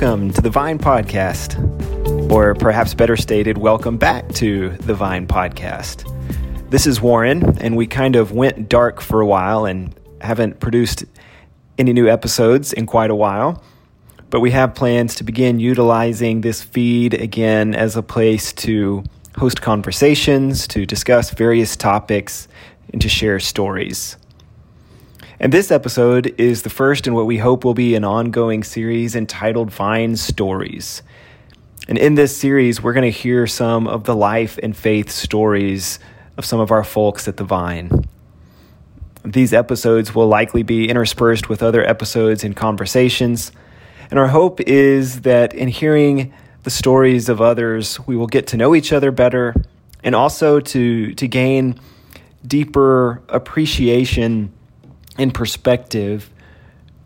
Welcome to the Vine Podcast, or perhaps better stated, welcome back to the Vine Podcast. This is Warren, and we kind of went dark for a while and haven't produced any new episodes in quite a while. But we have plans to begin utilizing this feed again as a place to host conversations, to discuss various topics, and to share stories. And this episode is the first in what we hope will be an ongoing series entitled Vine Stories. And in this series, we're going to hear some of the life and faith stories of some of our folks at the Vine. These episodes will likely be interspersed with other episodes and conversations. And our hope is that in hearing the stories of others, we will get to know each other better and also to, to gain deeper appreciation and perspective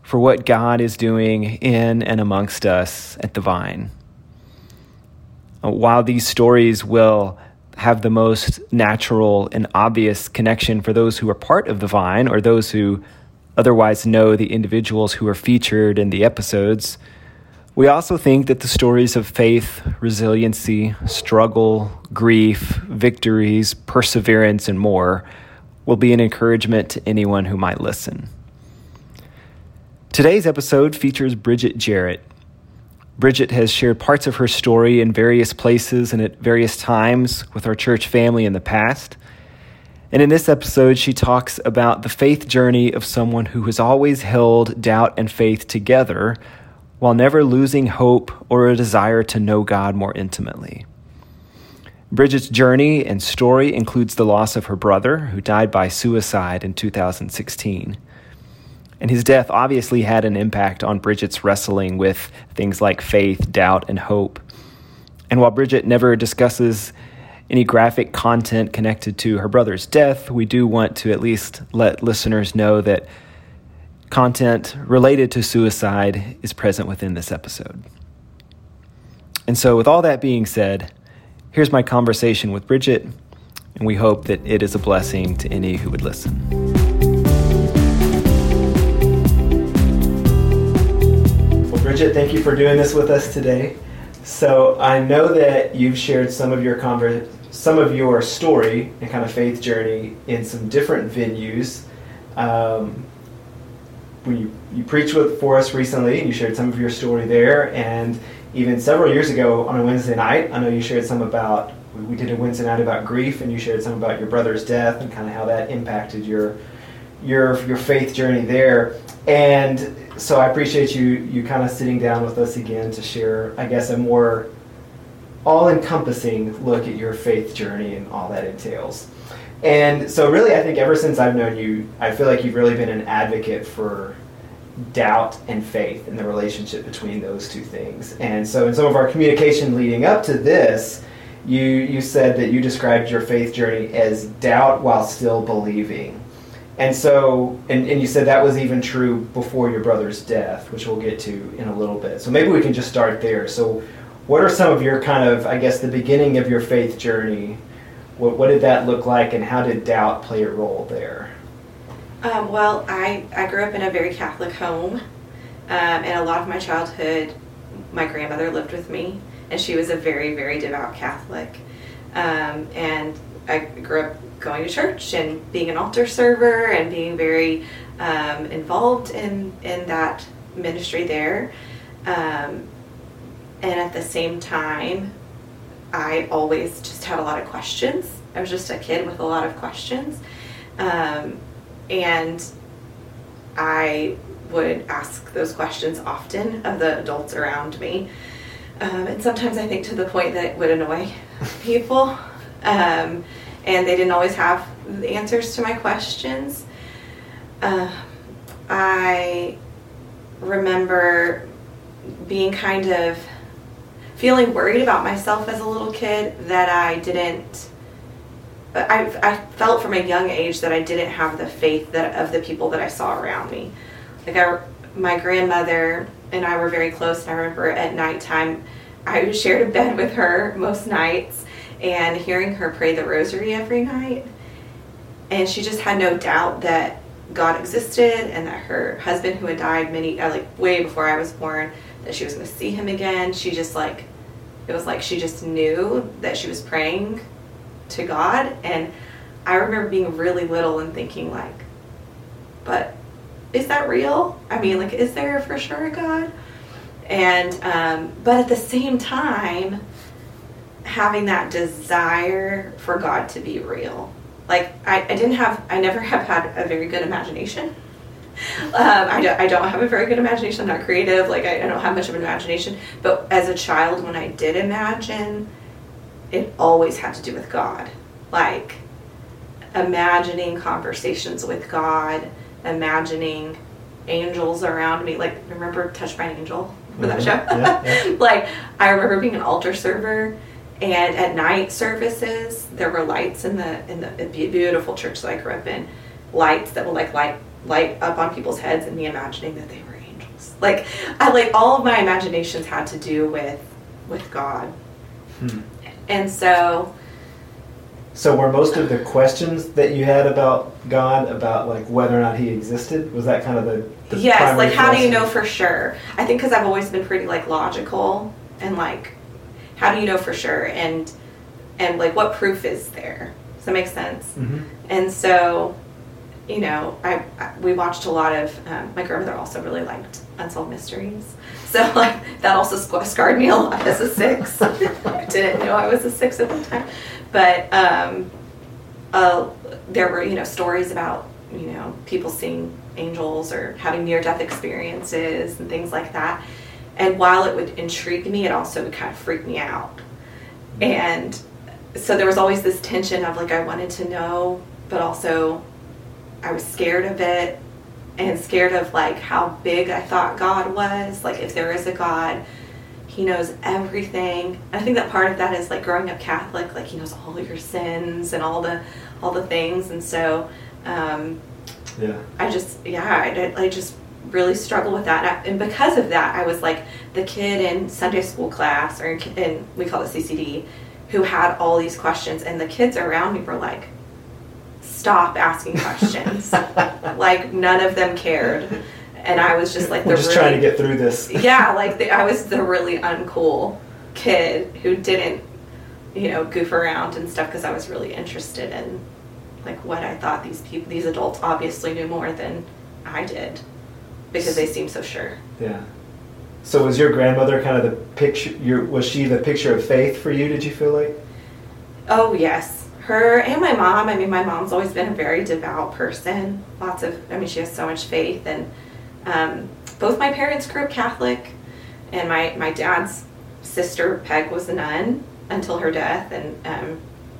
for what God is doing in and amongst us at the Vine. Uh, while these stories will have the most natural and obvious connection for those who are part of the vine or those who otherwise know the individuals who are featured in the episodes. We also think that the stories of faith, resiliency, struggle, grief, victories, perseverance, and more will be an encouragement to anyone who might listen. Today's episode features Bridget Jarrett. Bridget has shared parts of her story in various places and at various times with our church family in the past. And in this episode, she talks about the faith journey of someone who has always held doubt and faith together while never losing hope or a desire to know God more intimately. Bridget's journey and story includes the loss of her brother, who died by suicide in 2016. And his death obviously had an impact on Bridget's wrestling with things like faith, doubt, and hope. And while Bridget never discusses any graphic content connected to her brother's death, we do want to at least let listeners know that content related to suicide is present within this episode. And so, with all that being said, here's my conversation with Bridget, and we hope that it is a blessing to any who would listen. Well, Bridget, thank you for doing this with us today. So I know that you've shared some of your conver- some of your story and kind of faith journey in some different venues. Um, you, you preached with for us recently, and you shared some of your story there. And even several years ago on a Wednesday night, I know you shared some about. We did a Wednesday night about grief, and you shared some about your brother's death and kind of how that impacted your your your faith journey there. And so I appreciate you you kind of sitting down with us again to share, I guess, a more all-encompassing look at your faith journey and all that entails. And so, really, I think ever since I've known you, I feel like you've really been an advocate for doubt and faith and the relationship between those two things. And so, in some of our communication leading up to this, you you said that you described your faith journey as doubt while still believing. And so, and, and you said that was even true before your brother's death, which we'll get to in a little bit. So maybe we can just start there. So, what are some of your kind of, I guess, the beginning of your faith journey? What, what did that look like, and how did doubt play a role there? Um, well, I, I grew up in a very Catholic home, um, and a lot of my childhood, my grandmother lived with me, and she was a very, very devout Catholic. Um, and I grew up going to church and being an altar server and being very um, involved in, in that ministry there. Um, and at the same time, I always just had a lot of questions. I was just a kid with a lot of questions. Um, and I would ask those questions often of the adults around me. Um, and sometimes I think to the point that it would annoy people. Um, and they didn't always have the answers to my questions. Uh, I remember being kind of feeling worried about myself as a little kid that I didn't. I, I felt from a young age that I didn't have the faith that of the people that I saw around me. Like I, my grandmother and I were very close, and I remember at nighttime, I shared a bed with her most nights, and hearing her pray the rosary every night. And she just had no doubt that God existed and that her husband, who had died many, uh, like way before I was born, that she was going to see him again. She just like, it was like she just knew that she was praying to God. And I remember being really little and thinking, like, but is that real? I mean, like, is there for sure a God? And, um, but at the same time, having that desire for God to be real. Like, I, I didn't have, I never have had a very good imagination. Um, I, don't, I don't have a very good imagination. I'm not creative. Like, I, I don't have much of an imagination. But as a child, when I did imagine, it always had to do with God. Like, imagining conversations with God, imagining angels around me. Like, remember Touched by an Angel? For that Mhm. show? Yeah, yeah. like, I remember being an altar server, and at night services, there were lights in the in the beautiful church that I grew up in, lights that would like light light up on people's heads, and me imagining that they were angels. Like, I like all of my imaginations had to do with with God, Hmm. And so So were most of the questions that you had about God about like whether or not He existed was that kind of the, the yes like how do you know for sure? I think because i've always been pretty like logical and like how do you know for sure? And and like what proof is there? Does that make sense? Mhm. and so you know i, I we watched a lot of um, my grandmother also really liked unsolved mysteries so like that also sc- scarred me a lot as a six. I didn't know i was a six at the time. But um uh, there were you know stories about you know people seeing angels or having near death experiences and things like that. And while it would intrigue me it also would kind of freak me out. And so there was always this tension of like i wanted to know but also i was scared of it and scared of like how big i thought god was. Like if there is a god he knows everything. And i think that part of that is like growing up catholic like he knows all your sins and all the all the things. And so um, Yeah. i just yeah I, I just really struggle with that. And, I, and because of that i was like the kid in sunday school class or in, in we call it ccd who had all these questions. And the kids around me were like stop asking questions like none of them cared and i was just like the We're just really, trying to get through this. yeah, like the, I was the really uncool kid who didn't, you know, goof around and stuff because I was really interested in like what I thought these people, these adults obviously knew more than I did because they seemed so sure. Yeah. So was your grandmother kind of the picture? Your was she the picture of faith for you? Did you feel like? Oh yes, her and my mom. I mean, my mom's always been a very devout person. Lots of, I mean, she has so much faith, and um, both my parents grew up Catholic, and my my dad's sister Peg was a nun until her death, and um,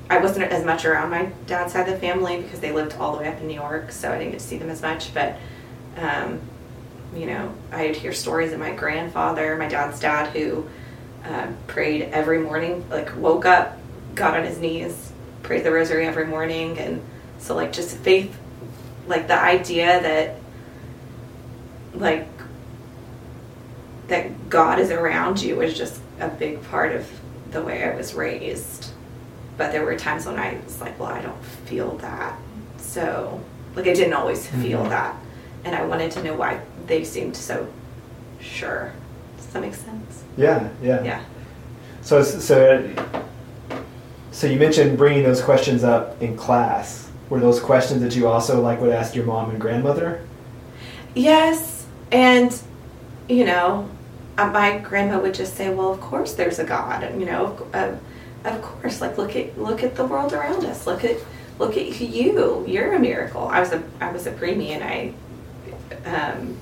I wasn't as much around my dad's side of the family because they lived all the way up in New York, so I didn't get to see them as much. But um, you know, I'd hear stories of my grandfather, my dad's dad, who um, prayed every morning, like woke up, got on his knees, prayed the rosary every morning, and so like just faith, like the idea that like that God is around you was just a big part of the way I was raised. But there were times when I was like, well, I don't feel that. So, like, I didn't always feel Mhm. that. And I wanted to know why they seemed so sure. Does that make sense? Yeah. Yeah. Yeah. So so so you mentioned bringing those questions up in class. Were those questions that you also like would ask your mom and grandmother? Yes, and you know, uh, my grandma would just say, "Well, of course there's a God." You know, of, of, of course, like look at look at the world around us. Look at look at you. You're a miracle. I was a I was a preemie, and I um,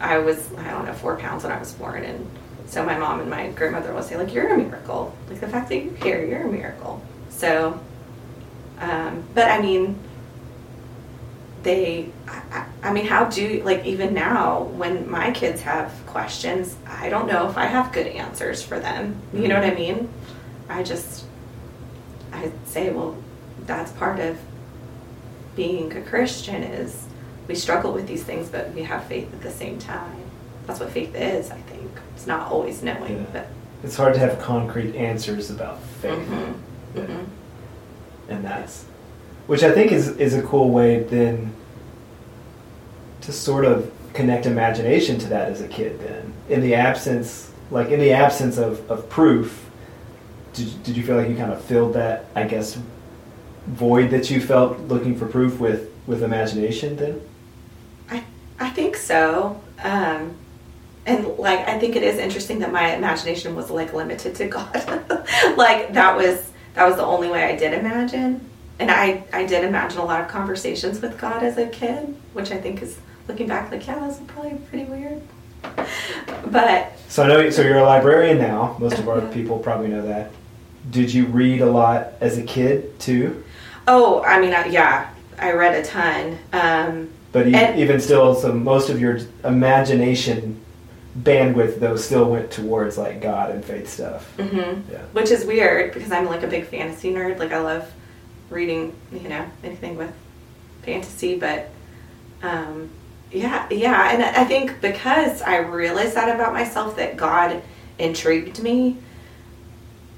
I was I don't know four pounds when I was born, and so my mom and my grandmother will say like, "You're a miracle. Like the fact that you're here, you're a miracle." So, um, but I mean they I, I- mean how do like even now when my kids have questions i don't know if i have good answers for them you know what i mean i just i say well that's part of being a christian is we struggle with these things but we have faith at the same time that's what faith is i think it's not always knowing Yeah. but It's hard to have concrete answers about faith, Mhm. Yeah. Mhm. and that's which I think is is a cool way then to sort of connect imagination to that as a kid then in the absence like in the absence of, of proof did, did you feel like you kind of filled that i guess void that you felt looking for proof with with imagination then i i think so um and like i think it is interesting that my imagination was like limited to god like that was that was the only way i did imagine and i i did imagine a lot of conversations with god as a kid which i think is looking back, like, yeah, that was probably pretty weird. But so I know. So you're a librarian now. Most of our people probably know that. Did you read a lot as a kid too? Oh, I mean, I, yeah, I read a ton. Um, but even, even still, so most of your imagination bandwidth though still went towards like God and faith stuff. Mm-hmm. Yeah. Which is weird because I'm like a big fantasy nerd. Like I love reading, you know, anything with fantasy, but um, yeah, yeah. And I think because I realized that about myself, that God intrigued me,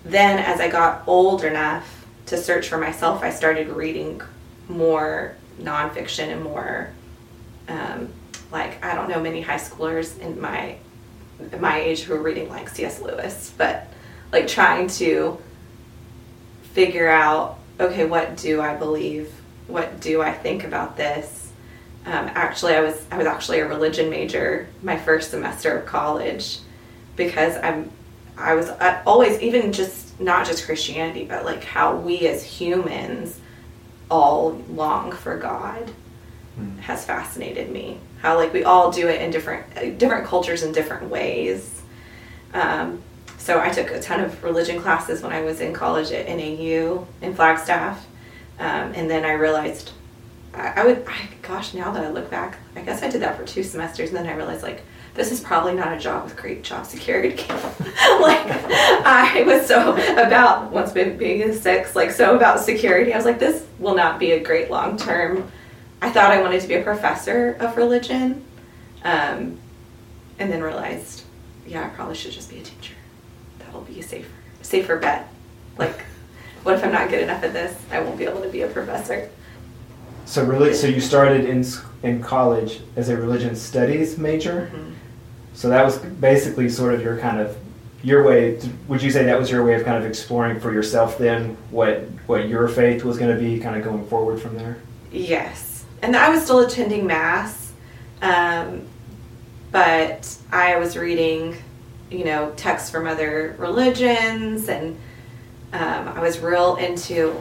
then as I got old enough to search for myself, I started reading more nonfiction and more, um, like, I don't know many high schoolers in my my age who are reading like C.S. Lewis, but like trying to figure out, okay, what do I believe? What do I think about this? Um, actually, I was I was actually a religion major my first semester of college because I'm I was always even just not just Christianity, but like how we as humans all long for God mm. has fascinated me. How like we all do it in different different cultures in different ways. Um, so I took a ton of religion classes when I was in college at NAU in Flagstaff, um, and then I realized I, would, I, gosh, now that I look back, I guess I did that for two semesters, and then I realized like this is probably not a job with great job security. like I was so about once being six, like so about security. I was like, this will not be a great long term. I thought I wanted to be a professor of religion, um, and then realized, yeah, I probably should just be a teacher. That will be a safer, safer bet. Like, what if I'm not good enough at this? I won't be able to be a professor. So really, so you started in in college as a religion studies major. Mm-hmm. So that was basically sort of your kind of your way. To, would you say that was your way of kind of exploring for yourself then what what your faith was going to be, kind of going forward from there? Yes, and I was still attending mass, um, but I was reading, you know, texts from other religions, and um, I was real into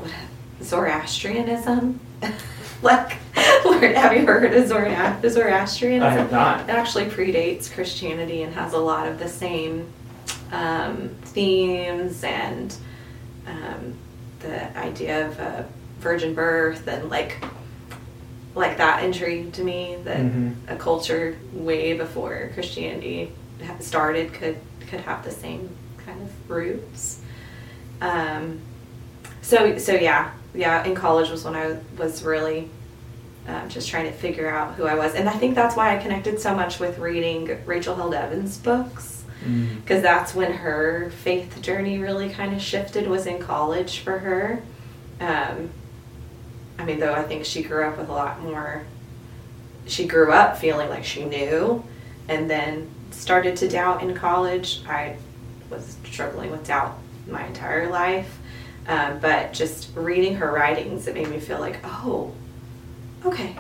Zoroastrianism. like, have you heard of Zoroastrianism? I have not. It actually predates Christianity and has a lot of the same um, themes and um, the idea of a virgin birth and like like that intrigued to me that mm-hmm. a culture way before Christianity started could could have the same kind of roots. Um, so so yeah, yeah, in college was when I was really um, just trying to figure out who I was. And I think that's why I connected so much with reading Rachel Held Evans' books. Because mm. that's when her faith journey really kind of shifted, was in college for her. Um, I mean, though I think she grew up with a lot more, she grew up feeling like she knew and then started to doubt in college. I was struggling with doubt my entire life. Um, but just reading her writings, it made me feel like, oh, okay,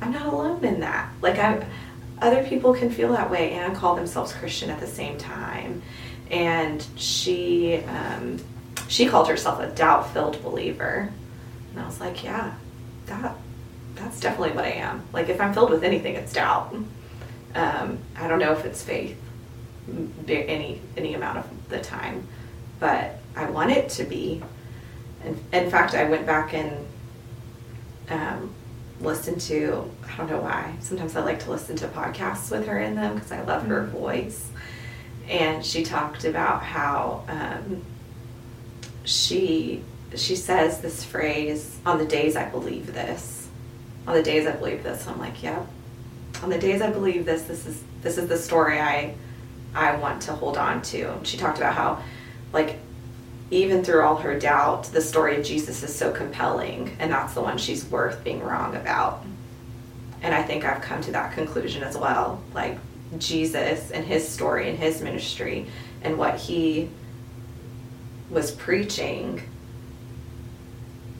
I'm not alone in that. Like I, other people can feel that way and call themselves Christian at the same time. And she, um, she called herself a doubt-filled believer, and I was like, yeah, that, that's definitely what I am. Like if I'm filled with anything, it's doubt. Um, I don't know if it's faith, any any amount of the time, but I want it to be in, in fact, I went back and um, listened to, I don't know why, sometimes I like to listen to podcasts with her in them because I love her mm-hmm. voice. And she talked about how um, she she says this phrase on the days I believe this on the days I believe this I'm like yep on the days I believe this this is this is the story I I want to hold on to she talked about how like even through all her doubt, the story of Jesus is so compelling, and that's the one she's worth being wrong about. And I think I've come to that conclusion as well. Like Jesus and his story and his ministry and what he was preaching,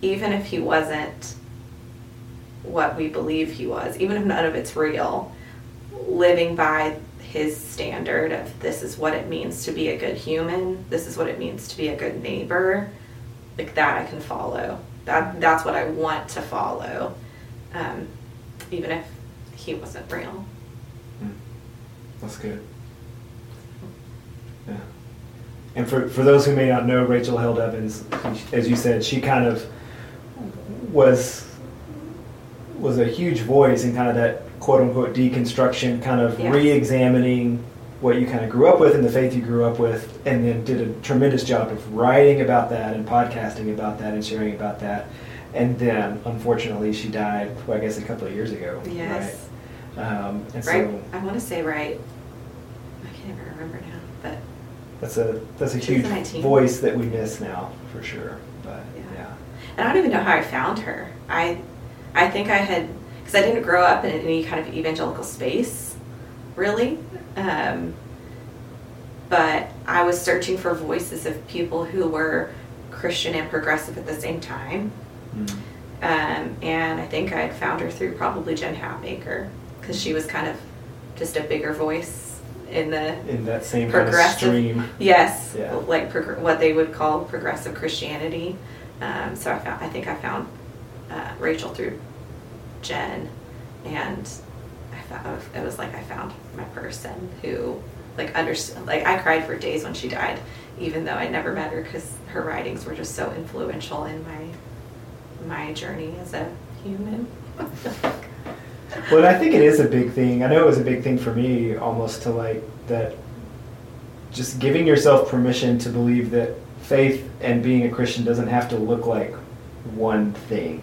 even if he wasn't what we believe he was, even if none of it's real, living by his standard of this is what it means to be a good human, this is what it means to be a good neighbor, like that I can follow. That that's what I want to follow, um, even if he wasn't real. Mm. That's good. Yeah. And for, for those who may not know Rachel Held Evans, as you said, she kind of was was a huge voice in kind of that quote unquote deconstruction, kind of Yes. re-examining what you kind of grew up with and the faith you grew up with, and then did a tremendous job of writing about that and podcasting about that and sharing about that. And then, unfortunately, she died. Well, I guess a couple of years ago. Yes. Right. Um, and Right? so I want to say right. I can't even remember now, but that's a that's a huge 19. voice that we miss now for sure. But. And I don't even know how I found her. I, I think I had because I didn't grow up in any kind of evangelical space, really. Um, but I was searching for voices of people who were Christian and progressive at the same time. Mm. Um, and I think I had found her through probably Jen Hatmaker because she was kind of just a bigger voice in the In that same kind of progressive stream. yes Yeah. like progr- what they would call progressive christianity um, so i found i think i found uh, rachel through jen and i found it was like i found my person who like understood like i cried for days when she died even though i never met her because her writings were just so influential in my my journey as a human Well, I think it is a big thing. I know it was a big thing for me almost to like that just giving yourself permission to believe that faith and being a Christian doesn't have to look like one thing.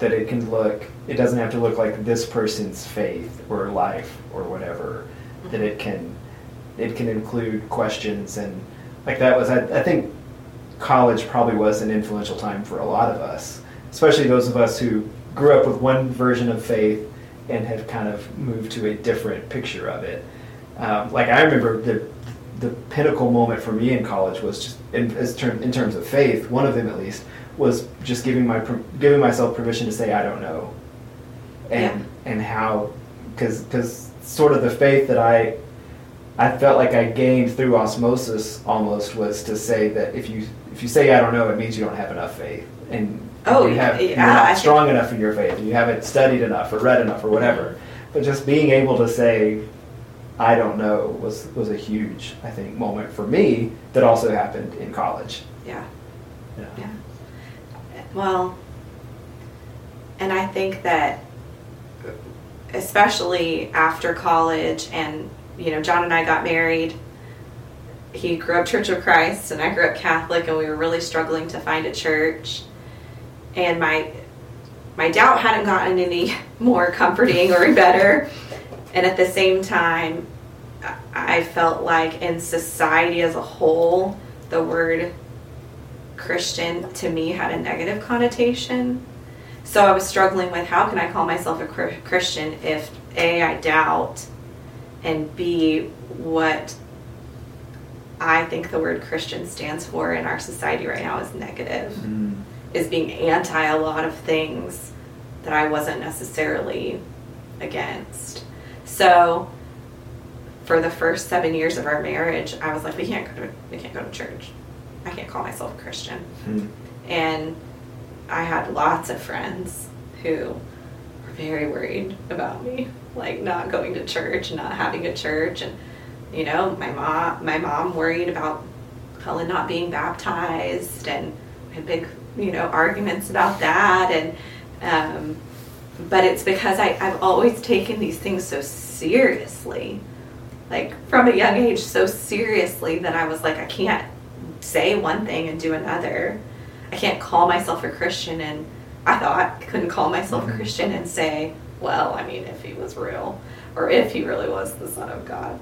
That it can look, it doesn't have to look like this person's faith or life or whatever. That it can, it can include questions and like that was, I, I think college probably was an influential time for a lot of us, especially those of us who grew up with one version of faith and have kind of moved to a different picture of it. Um, like I remember the the pinnacle moment for me in college was just in, term, in terms of faith. One of them, at least, was just giving my giving myself permission to say I don't know, and and how because because sort of the faith that I I felt like I gained through osmosis almost was to say that if you if you say I don't know, it means you don't have enough faith, and Oh, you have, you're yeah, I not think- strong enough in your faith, you haven't studied enough or read enough or whatever. But just being able to say I don't know was was a huge I think moment for me that also happened in college. yeah Yeah. Yeah. Well, and I think that especially after college and you know John and I got married he grew up Church of Christ and I grew up Catholic and we were really struggling to find a church and my my doubt hadn't gotten any more comforting or better and at the same time I- felt like in society as a whole the word Christian to me had a negative connotation. So I was struggling with how can I call myself a Christian if A, I doubt, and B, what I think the word Christian stands for in our society right now is negative, Mm. is being anti a lot of things that I wasn't necessarily against. So for the first seven years of our marriage, I was like, we can't go to, we can't go to church. I can't call myself a Christian. Mm. And I had lots of friends who were very worried about me, like not going to church, and not having a church, and you know, my mom, my mom worried about Helen not being baptized, and we had big, you know, arguments about that, and um, but it's because I, I've always taken these things so seriously, like from a young age, so seriously that I was like, I can't say one thing and do another. I can't call myself a Christian and I thought I couldn't call myself a Mhm. Christian and say, well, I mean, if he was real or if he really was the Son of God.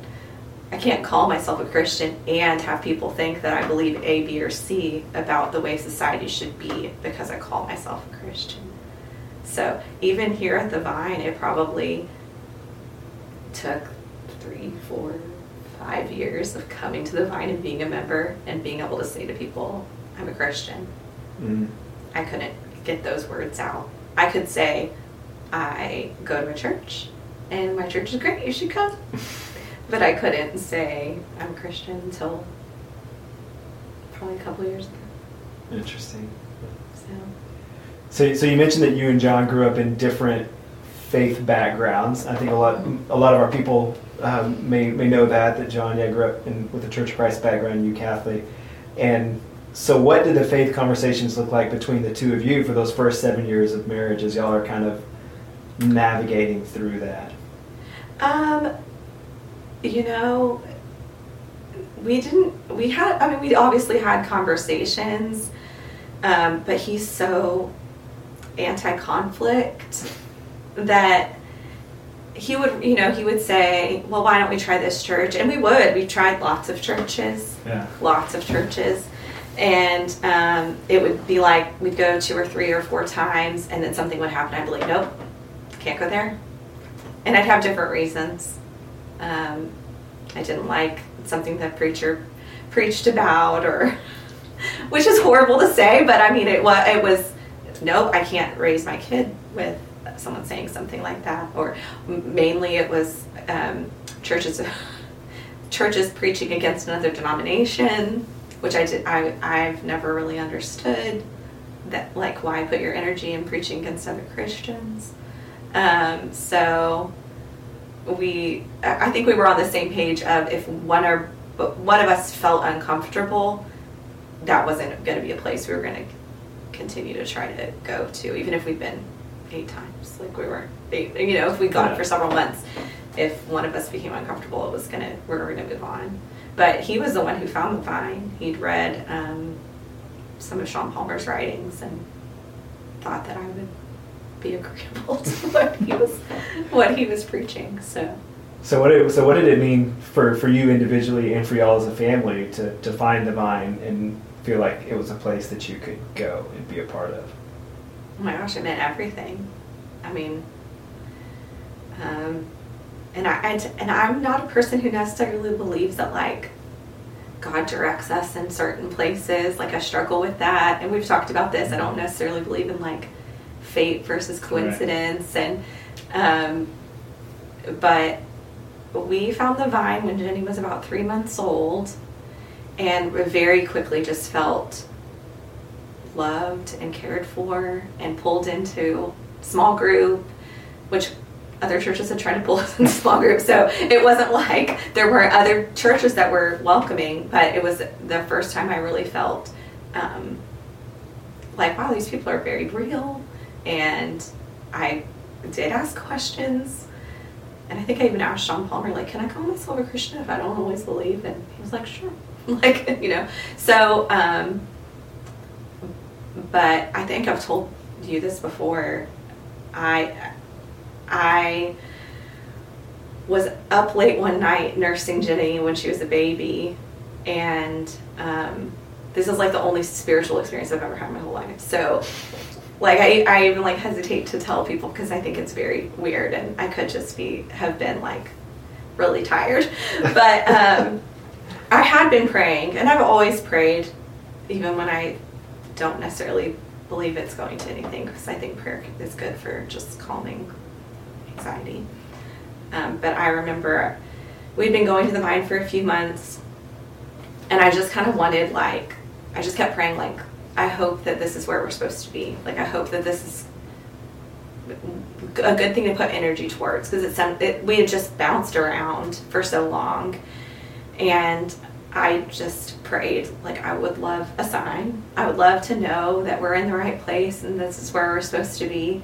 I can't call myself a Christian and have people think that I believe A, B, or C about the way society should be because I call myself a Christian. So even here at the Vine, it probably took three, four, five years of coming to the Vine and being a member and being able to say to people, I'm a Christian. Mm. I couldn't get those words out. I could say, I go to a church and my church is great, you should come. but I couldn't say I'm a Christian until probably a couple years ago. Interesting. So, So, so you mentioned that you and John grew up in different faith backgrounds. I think a lot, a lot of our people um, may may know that that John, yeah, grew up in, with a Church of Christ background, you Catholic, and so what did the faith conversations look like between the two of you for those first seven years of marriage as y'all are kind of navigating through that? um, you know, we didn't, we had, I mean, we obviously had conversations, um, but he's so anti conflict that he would, you know, he would say, well, why don't we try this church? And we would. We tried lots of churches. Yeah. lots of churches. And um, it would be like we'd go two or three or four times, and then something would happen. I'd be like, nope, can't go there. And I'd have different reasons. Um, I didn't like something the preacher preached about, or which is horrible to say, but I mean, it was, it was nope, I can't raise my kid with someone saying something like that. Or mainly it was um, churches churches preaching against another denomination, which I did I I've never really understood that like why put your energy in preaching against other Christians. Um, so we I think we were on the same page of if one or one of us felt uncomfortable, that wasn't going to be a place we were going to continue to try to go to, even if we've been eight times. Like we were, eight, you know, if we got Yeah. for several months, if one of us became uncomfortable, it was gonna, we were gonna move on. But he was the one who found the vine. He'd read um, some of Sean Palmer's writings and thought that I would be agreeable to what he was, what he was preaching. So. So what it, so what did it mean for, for you individually and for y'all as a family to, to find the vine and feel like it was a place that you could go and be a part of? Oh my gosh, it meant everything. I mean, um, and I and, and I'm not a person who necessarily believes that like God directs us in certain places. Like I struggle with that, and we've talked about this. I don't necessarily believe in like fate versus coincidence, and um, but we found the vine when Jenny was about three months old, and we very quickly just felt loved and cared for and pulled into small group, which other churches had tried to pull us into small group. So it wasn't like there were other churches that were welcoming, but it was the first time I really felt um, like, wow, these people are very real. And I did ask questions. And I think I even asked Sean Palmer, like, can I call myself a Christian if I don't always believe? And he was like, sure. like, you know. So, um, but I think I've told you this before. I I was up late one night nursing Jenny when she was a baby, and um, this is like the only spiritual experience I've ever had in my whole life. So, like I, I even like hesitate to tell people because I think it's very weird, and I could just be have been like really tired, but um, I had been praying, and I've always prayed, even when I don't necessarily believe it's going to anything because I think prayer is good for just calming anxiety. Um, but I remember we'd been going to the vine for a few months, and I just kind of wanted like I just kept praying like I hope that this is where we're supposed to be. Like I hope that this is a good thing to put energy towards because it, sound- it we had just bounced around for so long, and I just prayed like I would love a sign. I would love to know that we're in the right place and this is where we're supposed to be.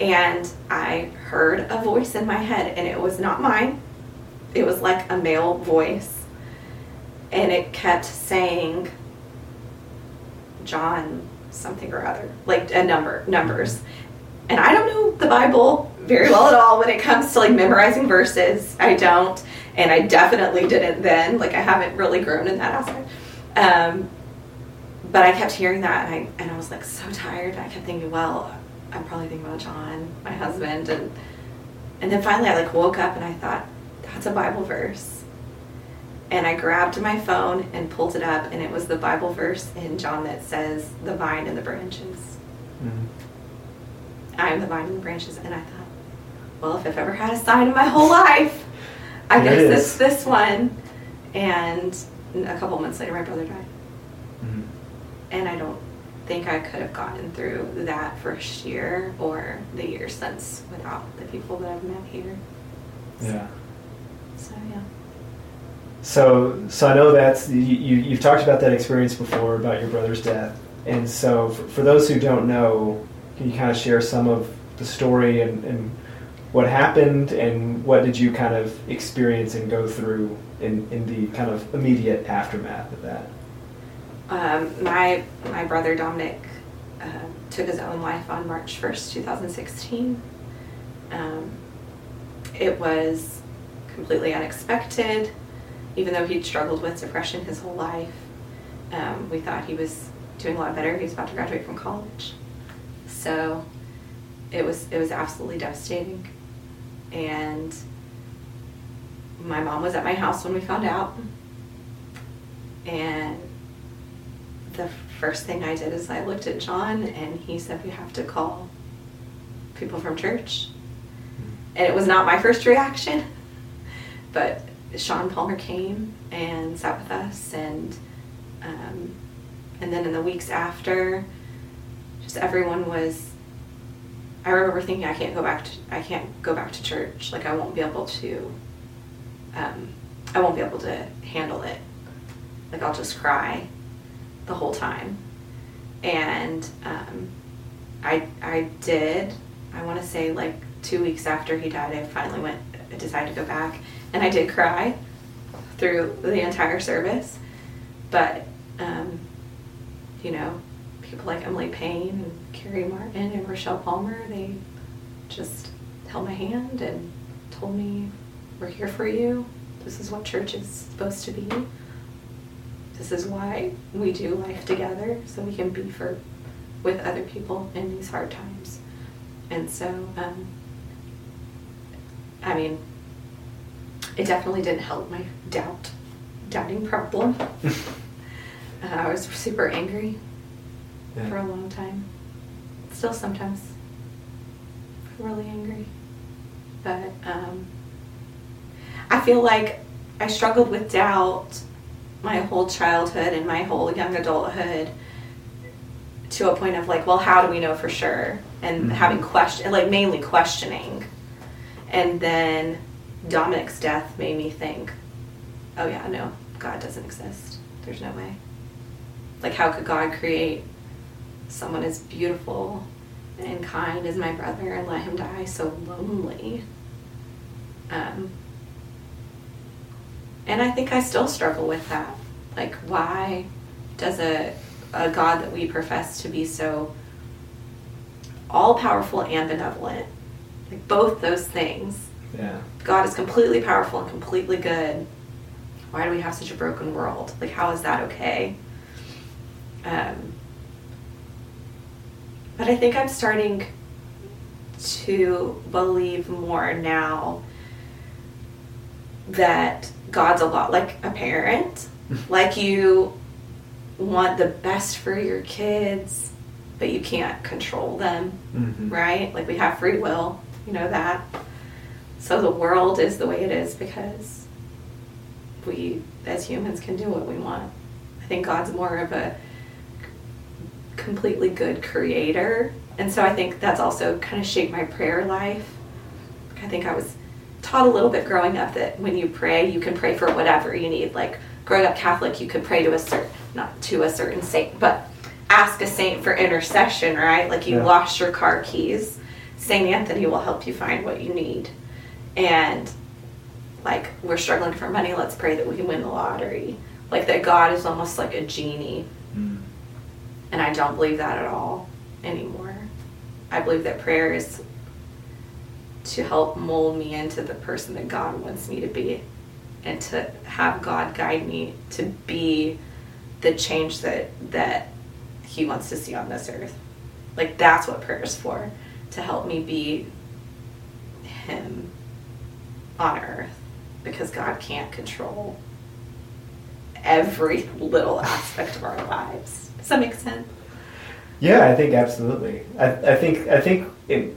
And I heard a voice in my head and it was not mine. It was like a male voice. And it kept saying John something or other, like a number, numbers. And I don't know the Bible very well at all when it comes to like memorizing verses. I don't and I definitely didn't then. Like I haven't really grown in that aspect. Um, but I kept hearing that, and I and I was like so tired. I kept thinking, well, I'm probably thinking about John, my husband, and and then finally I like woke up and I thought, that's a Bible verse. And I grabbed my phone and pulled it up, and it was the Bible verse in John that says, "The vine and the branches." Mhm. I am the vine and the branches, and I thought, well, if I've ever had a sign in my whole life, I it guess it's this one. And a couple months later, my brother died. Mhm. And I don't think I could have gotten through that first year or the year since without the people that I've met here. Yeah. So, yeah. So, so I know that's you, you. You've talked about that experience before about your brother's death, and so for, for those who don't know, can you kind of share some of the story and, and what happened, and what did you kind of experience and go through in, in the kind of immediate aftermath of that? Um, my my brother Dominic uh, took his own life on March first, two thousand sixteen. Um, it was completely unexpected, even though he'd struggled with depression his whole life. Um, we thought he was doing a lot better. He was about to graduate from college, so it was it was absolutely devastating. And my mom was at my house when we found out, and the first thing I did is I looked at John and he said, We have to call people from church. And it was not my first reaction, but Sean Palmer came and sat with us, and um, and then in the weeks after, just everyone was. I remember thinking, I can't go back to I can't go back to church. Like I won't be able to. Um, I won't be able to handle it. Like I'll just cry the whole time. And um, I I did. I want to say like two weeks after he died, I finally went. I decided to go back, and I did cry through the entire service. But um, you know, people like Emily Payne and Carrie Martin and Rochelle Palmer, they just held my hand and told me, "We're here for you. This is what church is supposed to be." this is why we do life together so we can be for with other people in these hard times and so um, i mean it definitely didn't help my doubt doubting problem uh, i was super angry Yeah. for a long time still sometimes really angry but um, i feel like i struggled with doubt my whole childhood and my whole young adulthood to a point of like, well, how do we know for sure? And Mhm. having question, like mainly questioning. And then Dominic's death made me think, oh yeah, no, God doesn't exist. There's no way. Like, how could God create someone as beautiful and kind as my brother and let him die so lonely? Um, and I think I still struggle with that. Like, why does a, a God that we profess to be so all powerful and benevolent, like both those things, Yeah. God is completely powerful and completely good. Why do we have such a broken world? Like, how is that okay? Um, but I think I'm starting to believe more now that God's a lot like a parent. like you want the best for your kids, but you can't control them, Mhm. right? Like we have free will, you know that. So the world is the way it is because we, as humans, can do what we want. I think God's more of a completely good creator. And so I think that's also kind of shaped my prayer life. I think I was taught a little bit growing up that when you pray, you can pray for whatever you need. Like growing up Catholic, you could pray to a certain, not to a certain saint, but ask a saint for intercession, right? Like you Yeah. lost your car keys, Saint Anthony will help you find what you need. And like we're struggling for money, let's pray that we can win the lottery. Like that God is almost like a genie. And I don't believe that at all anymore. I believe that prayer is to help mold me into the person that God wants me to be and to have God guide me to be the change that that he wants to see on this earth. Like that's what prayer is for. to help me be Him on earth because God can't control every little aspect of our lives. Does extent. Yeah, I think absolutely. I, I think I think it,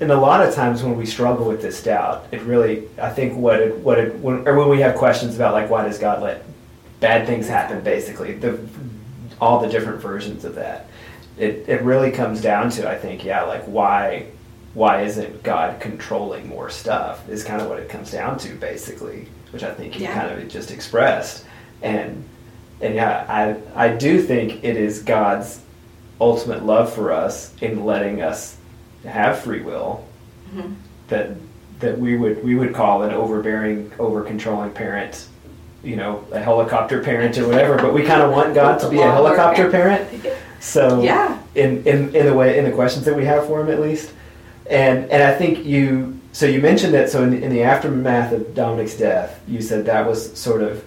and a lot of times when we struggle with this doubt, it really I think what it, what it, when, or when we have questions about like why does God let bad things happen, basically the all the different versions of that, it it really comes down to I think yeah like why why isn't God controlling more stuff is kind of what it comes down to basically, which I think you Yeah. kind of just expressed, and and yeah I I do think it is God's ultimate love for us in letting us have free will Mhm. that that we would we would call an overbearing, over controlling parent, you know, a helicopter parent or whatever. But we kind of want God to be a helicopter parent. So Yeah. in, in in the way in the questions that we have for him at least, and and I think you so you mentioned that so in, in the aftermath of Dominic's death, you said that was sort of.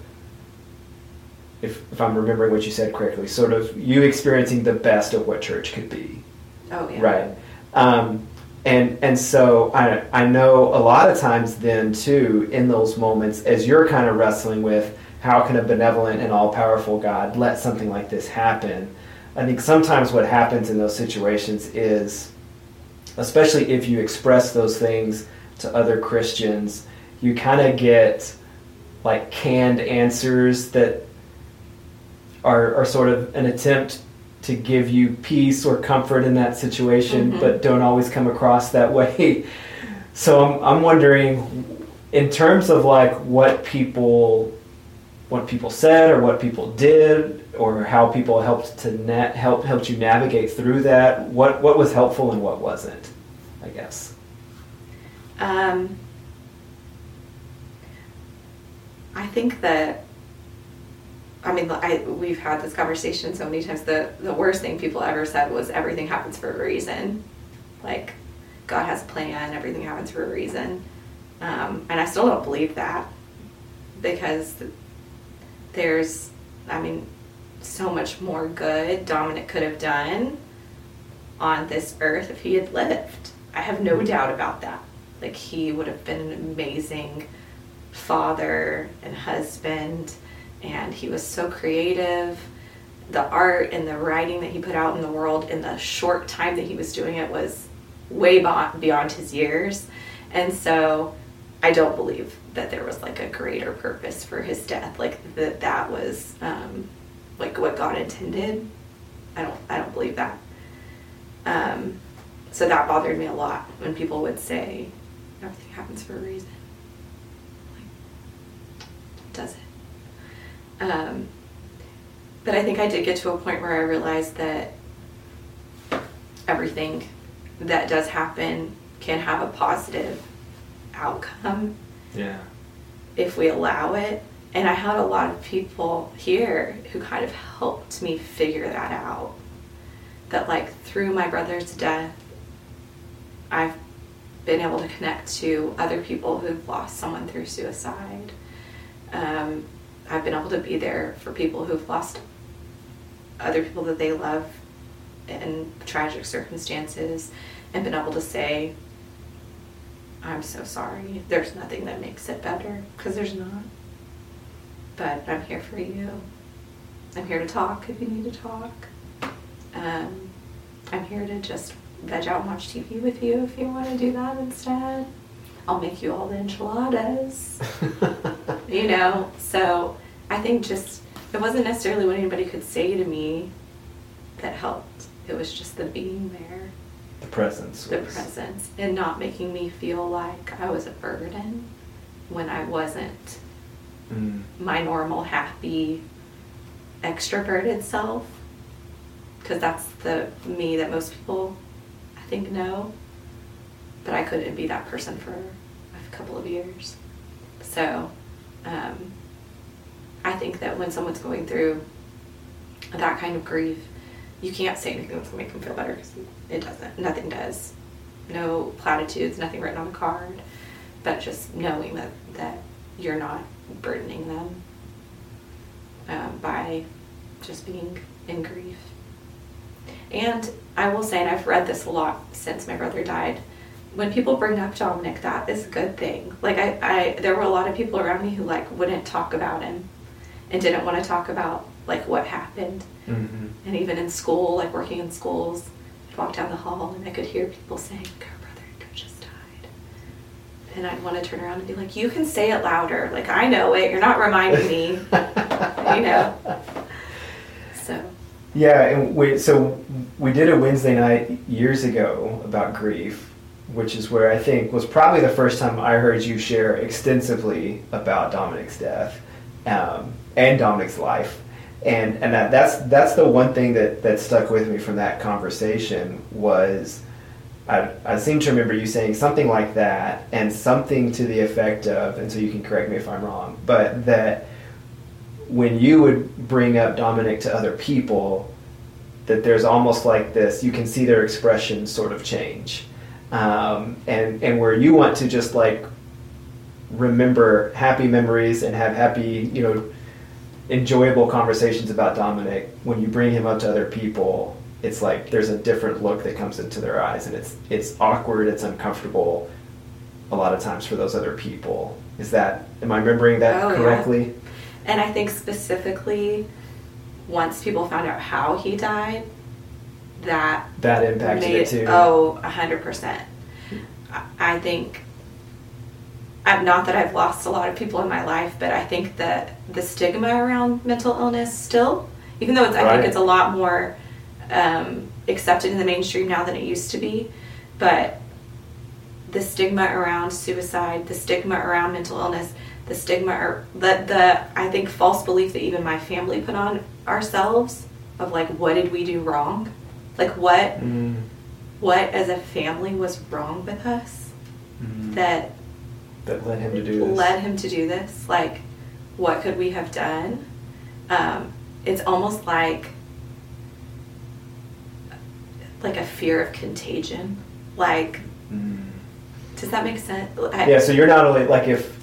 If, if I'm remembering what you said correctly, sort of you experiencing the best of what church could be. Oh yeah. Right. Um, and and so I I know a lot of times then too in those moments as you're kind of wrestling with how can a benevolent and all powerful God let something like this happen? I think sometimes what happens in those situations is especially if you express those things to other Christians, you kind of get like canned answers that are, are sort of an attempt to give you peace or comfort in that situation, Mhm. but don't always come across that way. So I'm, I'm wondering, in terms of like what people, what people said or what people did, or how people helped to na- help helped you navigate through that. What what was helpful and what wasn't? I guess. Um, I think that, I mean, I, we've had this conversation so many times. The, the worst thing people ever said was everything happens for a reason. Like, God has a plan, everything happens for a reason. Um, and I still don't believe that because there's, I mean, so much more good Dominic could have done on this earth if he had lived. I have no doubt about that. Like he would have been an amazing father and husband and he was so creative. The art and the writing that he put out in the world in the short time that he was doing it was way beyond, his years. And so I don't believe that there was like a greater purpose for his death, like that that was um, like what God intended. I don't I don't believe that. Um, so that bothered me a lot when people would say everything happens for a reason. Like, does it? Um, but I think I did get to a point where I realized that everything that does happen can have a positive outcome Yeah. if we allow it. And I had a lot of people here who kind of helped me figure that out. That, like, through my brother's death, I've been able to connect to other people who've lost someone through suicide. Um, I've been able to be there for people who've lost other people that they love in tragic circumstances and been able to say, I'm so sorry. There's nothing that makes it better because there's not. But I'm here for you. I'm here to talk if you need to talk. Um, I'm here to just veg out and watch TV with you if you want to do that instead. I'll make you all the enchiladas. you know, so I think just it wasn't necessarily what anybody could say to me that helped. It was just the being there the presence. the was- presence and not making me feel like I was a burden when I wasn't Mm. my normal, happy, extroverted self. Because that's the me that most people, I think, know. But I couldn't be that person for a couple of years. So, um, I think that when someone's going through that kind of grief, you can't say anything that's gonna make them feel better because it doesn't. Nothing does. No platitudes, nothing written on a card, but just knowing that that you're not burdening them um, by just being in grief. And I will say, and I've read this a lot since my brother died. When people bring up Dominic, that is a good thing. Like I, I, there were a lot of people around me who like wouldn't talk about him, and didn't want to talk about like what happened. Mm-hmm. And even in school, like working in schools, I'd walk down the hall and I could hear people saying, "Our brother just died," and I'd want to turn around and be like, "You can say it louder. Like I know it. You're not reminding me." you know. So. Yeah, and we, so we did a Wednesday night years ago about grief, which is where I think was probably the first time I heard you share extensively about Dominic's death um, and Dominic's life. And, and that, that's, that's the one thing that, that stuck with me from that conversation was I, I seem to remember you saying something like that and something to the effect of, and so you can correct me if I'm wrong, but that when you would bring up Dominic to other people, that there's almost like this, you can see their expression sort of change. Um, and, and where you want to just like remember happy memories and have happy, you know, enjoyable conversations about Dominic, when you bring him up to other people, it's like there's a different look that comes into their eyes and it's it's awkward, it's uncomfortable a lot of times for those other people. Is that am I remembering that Oh, yeah. correctly? And I think specifically, once people found out how he died, that That impacted made it too. Oh, a hundred percent. I- I think. I'm not that I've lost a lot of people in my life, but I think that the stigma around mental illness still, even though it's, I Right. think it's a lot more um, accepted in the mainstream now than it used to be, but the stigma around suicide, the stigma around mental illness, the stigma or the the I think false belief that even my family put on ourselves of like what did we do wrong? Like what Mm, what as a family was wrong with us mm. that that led him to do this. led him to do this? Like what could we have done? Um, it's almost like like a fear of contagion. Like Mm. does that make sense? I- Yeah, so you're not only like if,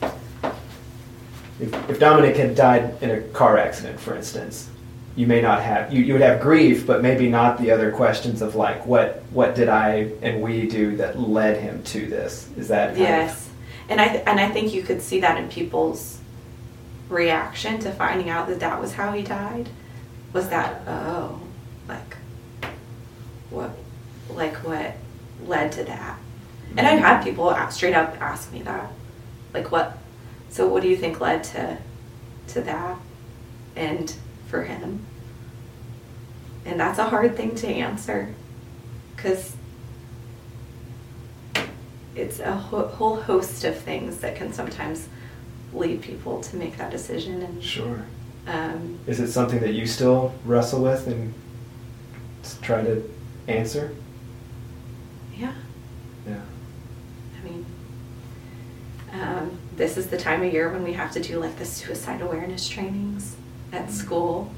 if if Dominic had died in a car accident, for instance, you may not have you, you would have grief, but maybe not the other questions of like what what did I and we do that led him to this? Is that kind of- Yes, and I th- and I think you could see that in people's reaction to finding out that that was how he died. Was that oh, like what, like what led to that? And I've had people straight up ask me that, like what. So what do you think led to to that, and for him? And that's a hard thing to answer, because it's a ho- whole host of things that can sometimes lead people to make that decision and Sure. um, Is it something that you still wrestle with and try to answer? yeah Yeah. i mean um, this is the time of year when we have to do like the suicide awareness trainings at school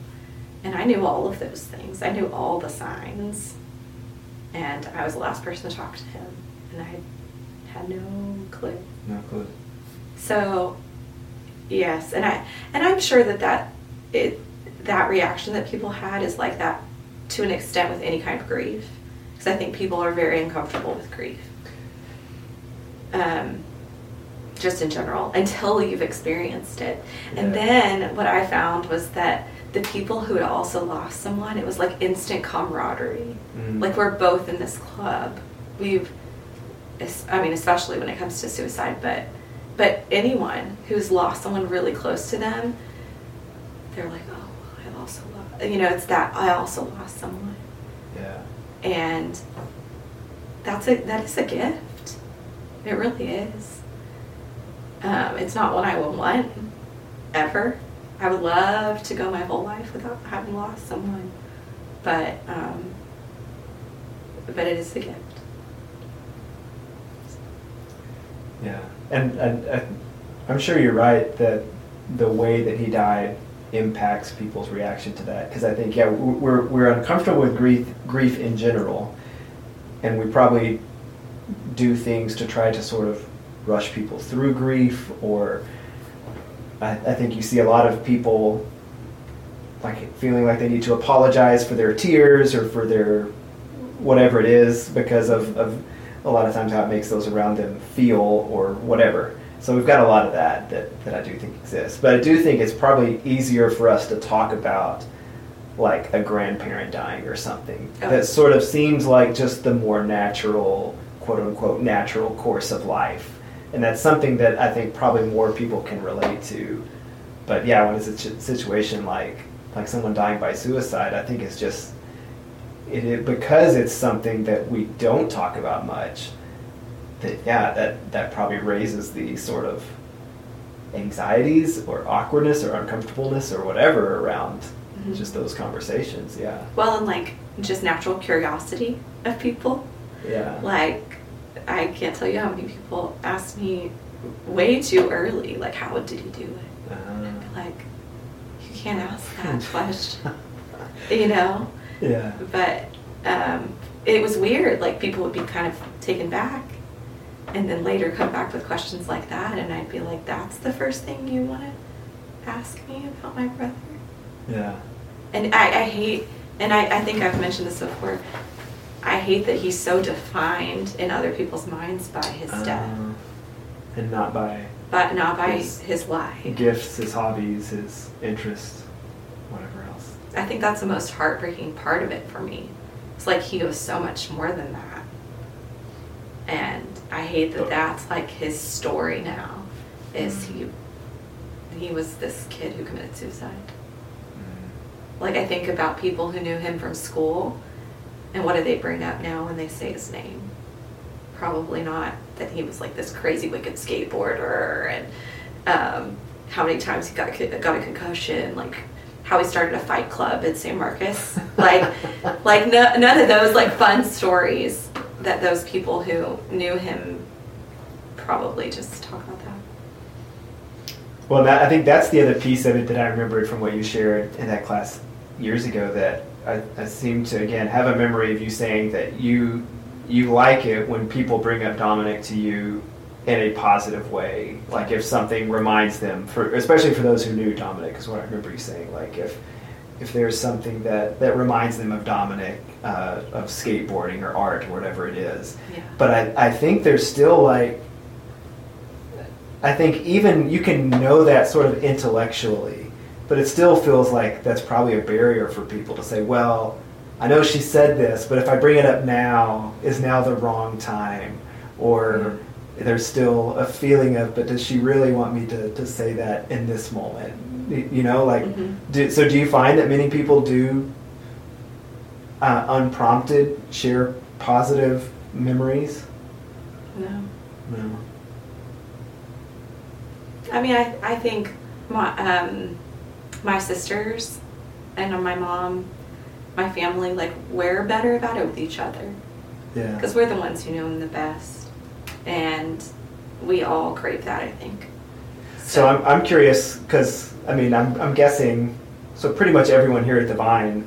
and i knew all of those things i knew all the signs and i was the last person to talk to him and i had no clue No clue. So, yes, and I and I'm sure that that it that reaction that people had is like that to an extent with any kind of grief, because I think people are very uncomfortable with grief. Um, just in general, until you've experienced it, and Yeah. then what I found was that the people who had also lost someone, it was like instant camaraderie. Mm. Like we're both in this club. We've, I mean, especially when it comes to suicide, but but anyone who's lost someone really close to them, they're like, oh, I also lost. You know, it's that I also lost someone, Yeah. and that's a that is a gift. It really is. Um, it's not one I would want ever. I would love to go my whole life without having lost someone, but um, but it is a gift. Yeah, and, and uh, I'm sure you're right that the way that he died impacts people's reaction to that. Because I think, yeah, we're, we're uncomfortable with grief, grief in general, and we probably do things to try to sort of rush people through grief, or I, I think you see a lot of people like feeling like they need to apologize for their tears or for their whatever it is because of, of a lot of times how it makes those around them feel or whatever. So we've got a lot of that, that that I do think exists. But I do think it's probably easier for us to talk about like a grandparent dying or something Oh. that sort of seems like just the more natural, quote unquote, natural course of life. And that's something that I think probably more people can relate to. But yeah, when it's a situation like like someone dying by suicide, I think it's just it, it because it's something that we don't talk about much. That yeah, that that probably raises the sort of anxieties or awkwardness or uncomfortableness or whatever around Mhm. just those conversations. Yeah, Well, and like just natural curiosity of people. yeah, Like, I can't tell you how many people ask me way too early, like, how did he do it? Uh, Like, you can't ask that question, you know? yeah, But um, it was weird. Like, people would be kind of taken back and then later come back with questions like that. And I'd be like, that's the first thing you want to ask me about my brother? yeah, And I, I hate, and I, I think I've mentioned this before, I hate that he's so defined in other people's minds by his death, Uh, and not by but not by his- his life. gifts, his hobbies, his interests, whatever else. I think that's the most heartbreaking part of it for me. It's like he was so much more than that. And I hate that that's like his story now is he he was this kid who committed suicide. Like I think about people who knew him from school and what do they bring up now when they say his name? Probably not that he was like this crazy wicked skateboarder and um, how many times he got got a concussion, like how he started a fight club in San Marcos. Like like no, none of those like fun stories that those people who knew him probably just talk about that. Well, that, I think that's the other piece of it that I remembered from what you shared in that class years ago. That I, I seem to again have a memory of you saying that you you like it when people bring up Dominic to you in a positive way. Like if something reminds them, for especially for those who knew Dominic, is what I remember you saying. Like if if there's something that that reminds them of Dominic, uh, of skateboarding or art or whatever it is. Yeah. But I, I think there's still like I think even you can know that sort of intellectually, but it still feels like that's probably a barrier for people to say, well, I know she said this, but if I bring it up now, is now the wrong time? Or there's still a feeling of, but does she really want me to, to say that in this moment? You know, like, Mhm. do, so do you find that many people do uh, unprompted share positive memories? No. No. I mean, I, I think my um, my sisters and my mom, my family, like we're better about it with each other Yeah. because we're the ones who know him the best, and we all crave that. I think. So I'm, I'm curious because I mean I'm, I'm guessing so pretty much everyone here at the Vine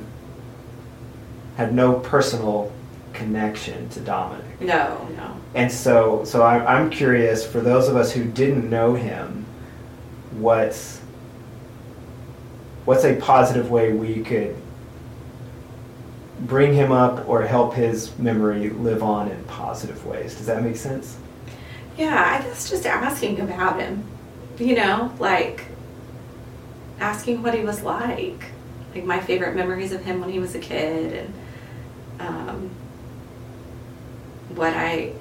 had no personal connection to Dominic, No, no. and so so I'm, I'm curious for those of us who didn't know him, what's what's a positive way we could bring him up or help his memory live on in positive ways? Does that make sense? Yeah, I guess just asking about him, you know, like asking what he was like, like my favorite memories of him when he was a kid, and um, what I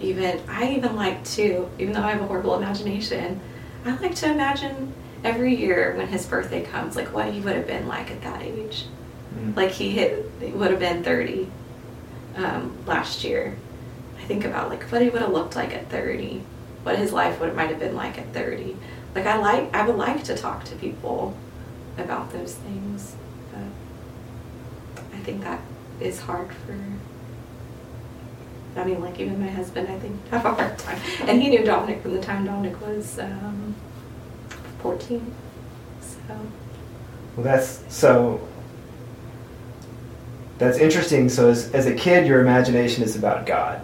even I even like to, even though I have a horrible imagination, I like to imagine every year when his birthday comes, like what he would have been like at that age. Mm. Like he hit, would have been 30 um, last year. I think about like what he would have looked like at 30, what his life would might have been like at 30. Like I like, I would like to talk to people about those things, but I think that is hard for. I mean, like even my husband, I think have a hard time, and he knew Dominic from the time Dominic was um, 14. So Well, that's so. That's interesting. So, as, as a kid, your imagination is about God,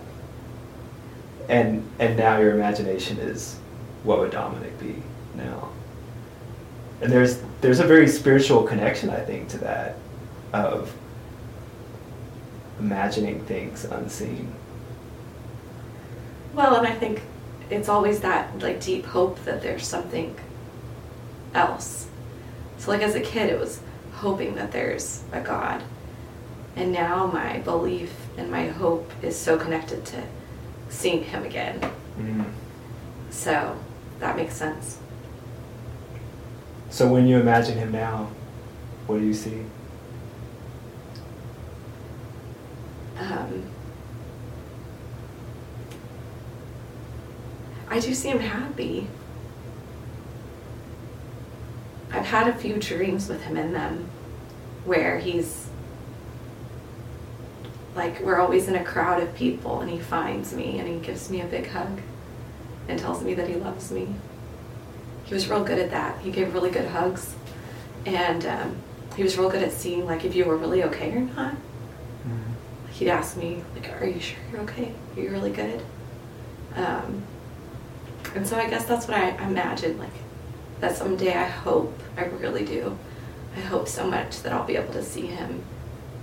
and and now your imagination is what would Dominic be now? And there's there's a very spiritual connection, I think, to that of imagining things unseen. Well, and I think it's always that like deep hope that there's something else. So like as a kid it was hoping that there's a God. And now my belief and my hope is so connected to seeing him again. Mm. So that makes sense. So when you imagine him now, what do you see? Um, I do see him happy. I've had a few dreams with him in them where he's like we're always in a crowd of people and he finds me and he gives me a big hug and tells me that he loves me. He was real good at that. He gave really good hugs and um, he was real good at seeing like if you were really okay or not. Mm. He'd ask me like, "Are you sure you're okay? Are you really good?" Um, and so I guess that's what I imagine like that someday I hope, I really do. I hope so much that I'll be able to see him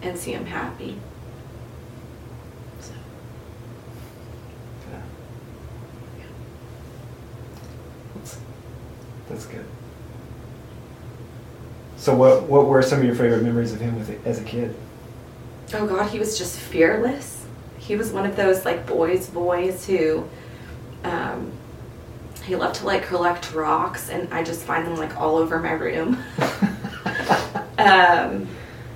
and see him happy. So, Yeah. That's, that's good. So what what were some of your favorite memories of him with, as a kid? oh God, he was just fearless. He was one of those like boys, boys who, he loved to like collect rocks, and I just find them like all over my room. um,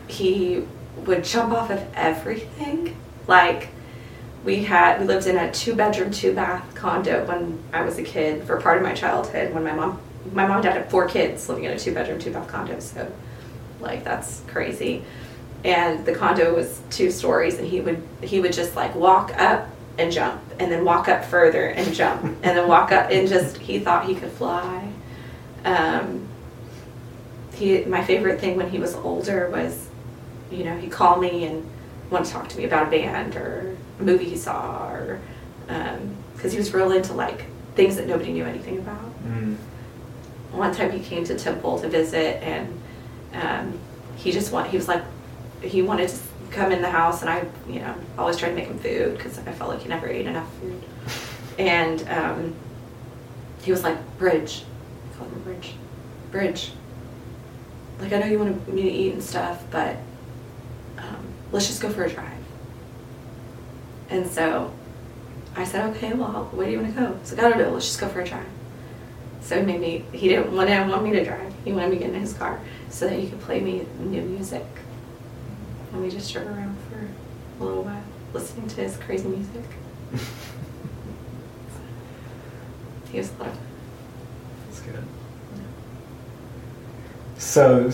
he would jump off of everything. Like we had, we lived in a two bedroom, two bath condo when I was a kid for part of my childhood. When my mom, my mom and dad had four kids living in a two bedroom, two bath condo. So, like that's crazy. And the condo was two stories, and he would he would just like walk up and jump, and then walk up further and jump, and then walk up and just he thought he could fly. Um, he my favorite thing when he was older was, you know, he'd call me and want to talk to me about a band or a movie he saw, or because he was real into like things that nobody knew anything about. Mm. One time he came to Temple to visit, and um, he just want he was like he wanted to come in the house, and I you know always tried to make him food because I felt like he never ate enough food, and um, he was like Bridge, I called him Bridge, Bridge. Like I know you want me to eat and stuff, but um, let's just go for a drive. And so I said, okay, well, where do you want to go? He's like, I don't know, let's just go for a drive. So maybe he didn't want, want me to drive. He wanted me to get in his car so that he could play me new music. And we just drove around for a little while, listening to his crazy music. He was a lot of fun. That's good. So,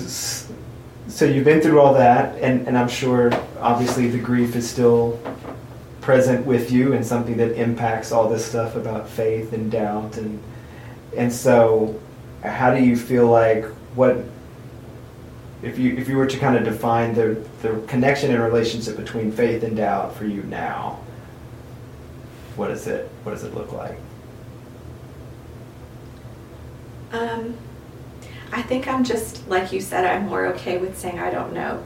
so you've been through all that, and, and I'm sure obviously the grief is still present with you and something that impacts all this stuff about faith and doubt and and so how do you feel like what if you if you were to kind of define the the connection and relationship between faith and doubt for you now what is it what does it look like Um, I think I'm just, like you said, I'm more okay with saying I don't know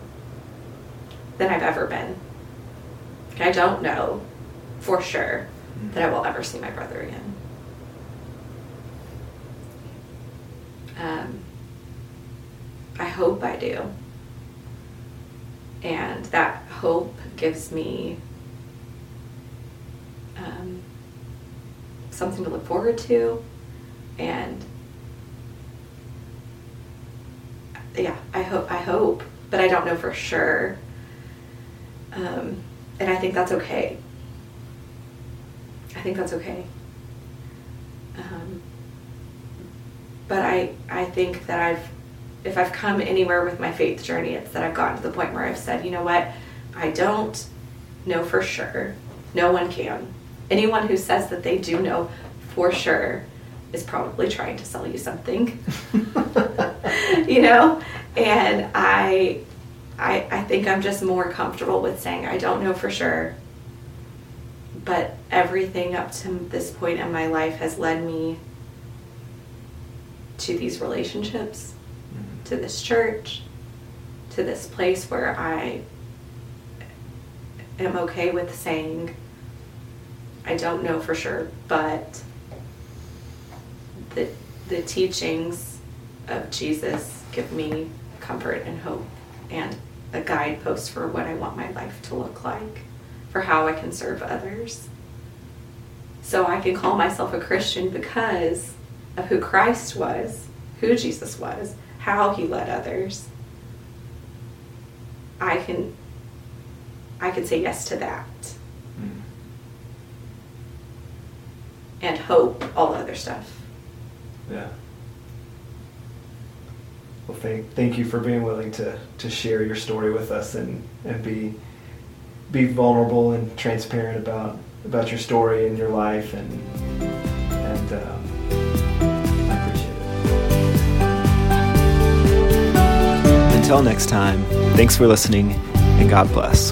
than I've ever been. I don't know for sure that I will ever see my brother again. Um, I hope I do. And that hope gives me um, something to look forward to. And yeah, I hope, I hope, but I don't know for sure. Um, and I think that's okay. I think that's okay. Um, but I, I think that I've, if I've come anywhere with my faith journey, it's that I've gotten to the point where I've said, you know what, I don't know for sure. No one can. Anyone who says that they do know for sure is probably trying to sell you something. you know? And I, I I think I'm just more comfortable with saying I don't know for sure. But everything up to this point in my life has led me to these relationships to this church, to this place where I am okay with saying, I don't know for sure, but the, the teachings of Jesus give me comfort and hope and a guidepost for what I want my life to look like, for how I can serve others. So I can call myself a Christian because of who Christ was, who Jesus was, how he led others. I can I can say yes to that. Mm. And hope all the other stuff. Yeah. Well, thank thank you for being willing to to share your story with us and and be be vulnerable and transparent about about your story and your life and and um, Until next time, thanks for listening and God bless.